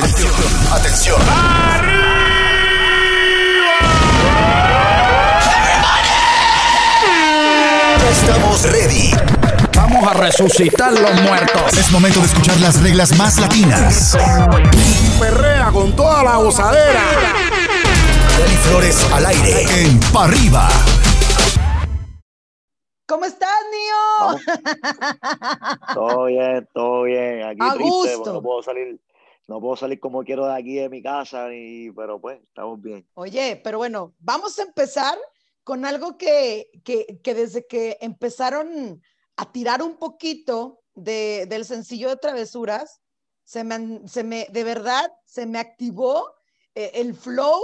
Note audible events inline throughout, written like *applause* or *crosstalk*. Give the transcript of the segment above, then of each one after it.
Atención, atención. Ya estamos ready. Vamos a resucitar los muertos. Es momento de escuchar las reglas más latinas. Perrea con toda la gozadera. Deli Flores al aire. En Pa' Arriba. ¿Cómo estás, Nio? Todo bien, todo bien. Aquí A triste, porque no puedo salir, no puedo salir como quiero de aquí de mi casa, ni, pero pues, estamos bien. Oye, pero bueno, vamos a empezar con algo que, que, que desde que empezaron a tirar un poquito de, del sencillo de Travesuras, se me, se me, de verdad, se me activó eh, el flow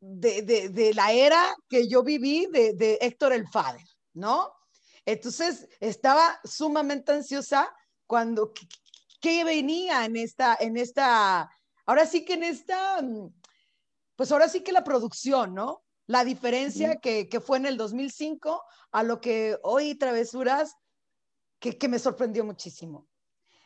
de, de, de la era que yo viví de, de Héctor el Father, ¿no? Entonces, estaba sumamente ansiosa cuando, ¿qué, venía en esta, en esta, ahora sí que en esta, mm, pues ahora sí que la producción, ¿no? La diferencia que, que fue en el 2005 a lo que hoy Travesuras, que, que me sorprendió muchísimo.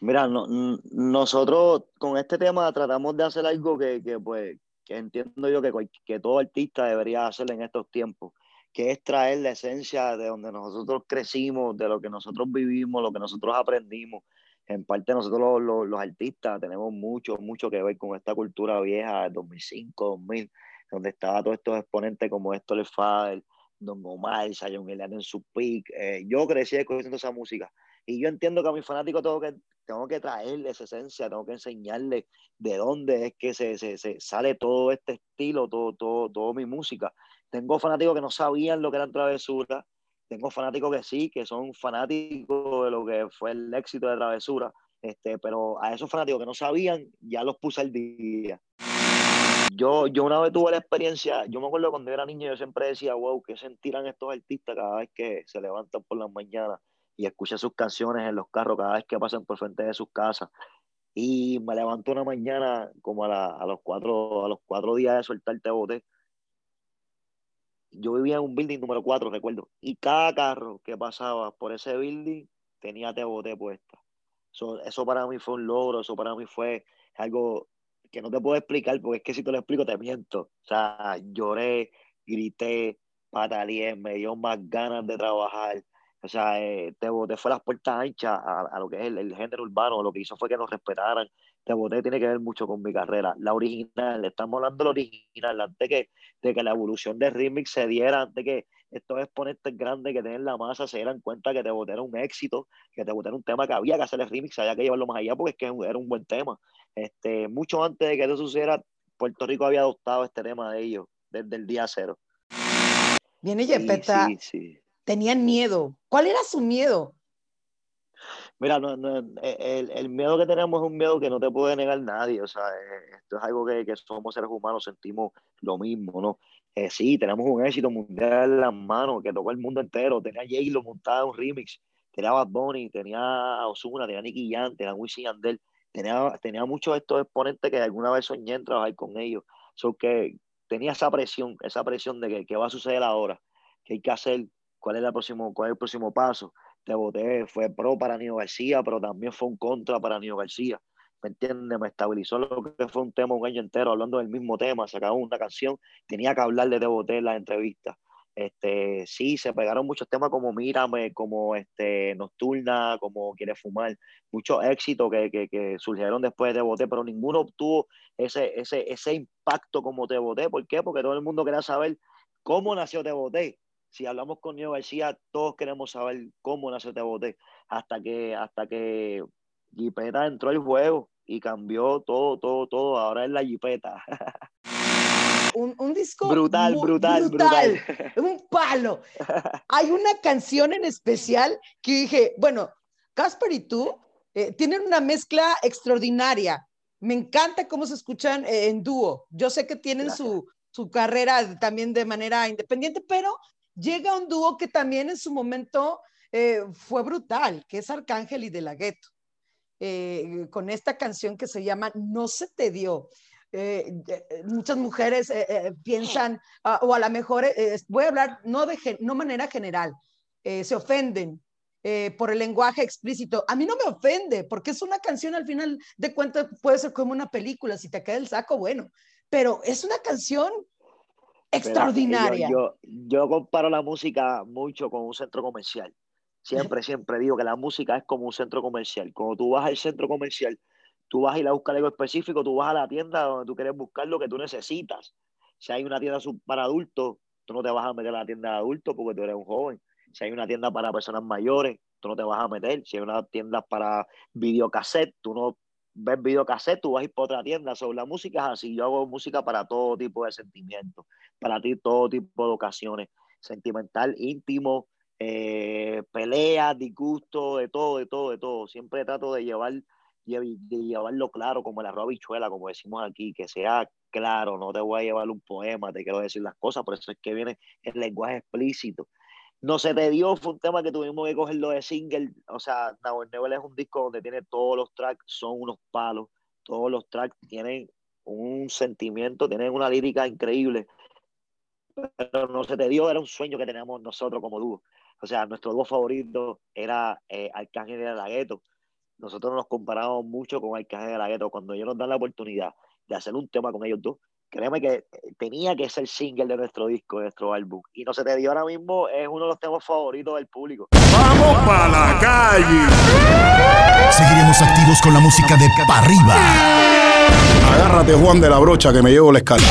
Mira, no- nosotros con este tema tratamos de hacer algo que, que, pues, que entiendo yo que, que todo artista debería hacer en estos tiempos, que es traer la esencia de donde nosotros crecimos, de lo que nosotros vivimos, lo que nosotros aprendimos. En parte nosotros los, los- los artistas tenemos mucho, mucho que ver con esta cultura vieja del 2005, 2000, donde estaba todos estos exponentes como Héctor El Father, Don Omar, Zion Elian en su peak. Eh, yo crecí escuchando esa música. Y yo entiendo que a mis fanáticos tengo que, tengo que traerle esa esencia, tengo que enseñarles de dónde es que se, se, se sale todo este estilo, todo, todo, todo mi música. Tengo fanáticos que no sabían lo que eran travesuras, tengo fanáticos que sí, que son fanáticos de lo que fue el éxito de Travesura, este, pero a esos fanáticos que no sabían, ya los puse al día. Yo, yo una vez tuve la experiencia, yo me acuerdo cuando era niño, yo siempre decía, wow, ¿qué sentirán estos artistas cada vez que se levantan por las mañanas y escuchan sus canciones en los carros cada vez que pasan por frente de sus casas? Y me levanto una mañana como a, la- a los, cuatro, a los cuatro días de soltar Te Boté. Yo vivía en un building número 4, recuerdo, y cada carro que pasaba por ese building tenía Te Boté puesta. Eso, eso para mí fue un logro, eso para mí fue algo que no te puedo explicar, porque es que si te lo explico te miento. O sea, lloré, grité, pataleé, me dio más ganas de trabajar. O sea, eh, te boté fue las puertas anchas a, a lo que es el, el género urbano, lo que hizo fue que nos respetaran. Te boté tiene que ver mucho con mi carrera. La original, estamos hablando de la original, antes que, de que la evolución de remix se diera, antes que estos exponentes grandes que tienen la masa se dieran cuenta que te boté era un éxito, que te boté era un tema que había que hacer el remix, había que llevarlo más allá porque es que era un buen tema. Este, mucho antes de que eso sucediera, Puerto Rico había adoptado este tema de ellos desde el día cero. Viene Sí, Yepeta, sí, sí. Tenían miedo. ¿Cuál era su miedo? Mira, no, eh, el, miedo que tenemos es un miedo que no te puede negar nadie, o sea, eh, esto es algo que, que somos seres humanos, sentimos lo mismo, ¿no? Eh, sí, tenemos un éxito mundial en las manos que tocó el mundo entero, tenía J-Lo montada en un remix, tenía Bad Bunny, tenía a Ozuna, tenía Nicky Jam, tenía Wisin Yandel, tenía, tenía muchos de estos exponentes que alguna vez soñé en trabajar con ellos, so que tenía esa presión, esa presión de que qué va a suceder ahora, qué hay que hacer, cuál es, la próximo, cuál es el próximo paso, te voté, fue pro para Nio García, pero también fue un contra para Nio García. ¿Me entiendes? Me estabilizó lo que fue un tema un año entero hablando del mismo tema, sacaba una canción, tenía que hablar de Te Boté en la entrevista. Este, sí, se pegaron muchos temas como Mírame, como este, Nocturna, como Quiere Fumar, muchos éxitos que, que, que surgieron después de Te Boté, pero ninguno obtuvo ese, ese, ese impacto como Te Boté. ¿Por qué? Porque todo el mundo quería saber cómo nació Te Boté si hablamos con Nio García, todos queremos saber cómo nació Te Boté, hasta que, hasta que Jipeta entró al juego y cambió todo, todo, todo. Ahora es la Jipeta. *laughs* Un, un disco brutal, mu- brutal, brutal, un palo. *laughs* Hay una canción en especial que dije, bueno, Casper y tú eh, tienen una mezcla extraordinaria. Me encanta cómo se escuchan eh, en dúo. Yo sé que tienen su, su carrera también de manera independiente, pero llega un dúo que también en su momento eh, fue brutal, que es Arcángel y De La Ghetto, eh, con esta canción que se llama No se te dio. Eh, muchas mujeres piensan, ah, o a lo mejor, voy a hablar no de no manera general, se ofenden por el lenguaje explícito. A mí no me ofende, porque es una canción al final de cuentas, puede ser como una película, si te cae el saco, bueno, pero es una canción extraordinaria. Yo, yo, comparo la música mucho con un centro comercial. Siempre, siempre digo que la música es como un centro comercial. Cuando tú vas al centro comercial, tú vas a ir a buscar algo específico, tú vas a la tienda donde tú quieres buscar lo que tú necesitas. Si hay una tienda para adultos, tú no te vas a meter a la tienda de adultos porque tú eres un joven. Si hay una tienda para personas mayores, tú no te vas a meter. Si hay una tienda para videocassette, tú no ves videocassette, tú vas a ir para otra tienda. Sobre la música es así. Yo hago música para todo tipo de sentimientos, para ti todo tipo de ocasiones. Sentimental, íntimo, eh, peleas, disgusto, de todo, de todo, de todo. Siempre trato de llevar de llevarlo claro, como el arroz bichuela, como decimos aquí, que sea claro, no te voy a llevar un poema, te quiero decir las cosas, por eso es que viene el lenguaje explícito. No se te dio, fue un tema que tuvimos que cogerlo de single. O sea, Now Never es un disco donde tiene todos los tracks, son unos palos. Todos los tracks tienen un sentimiento, tienen una lírica increíble. Pero no se te dio, era un sueño que teníamos nosotros como dúo. O sea, nuestro dúo favorito era eh, Arcángel de la Gueto. Nosotros nos comparamos mucho con Arcángel de la Gueto. Cuando ellos nos dan la oportunidad de hacer un tema con ellos dos, créeme que tenía que ser single de nuestro disco, de nuestro álbum. Y no se te dio ahora mismo, es uno de los temas favoritos del público. ¡Vamos para la calle! Seguiremos activos con la música de Pa' arriba. Agárrate, Juan de la Brocha, que me llevo la escala.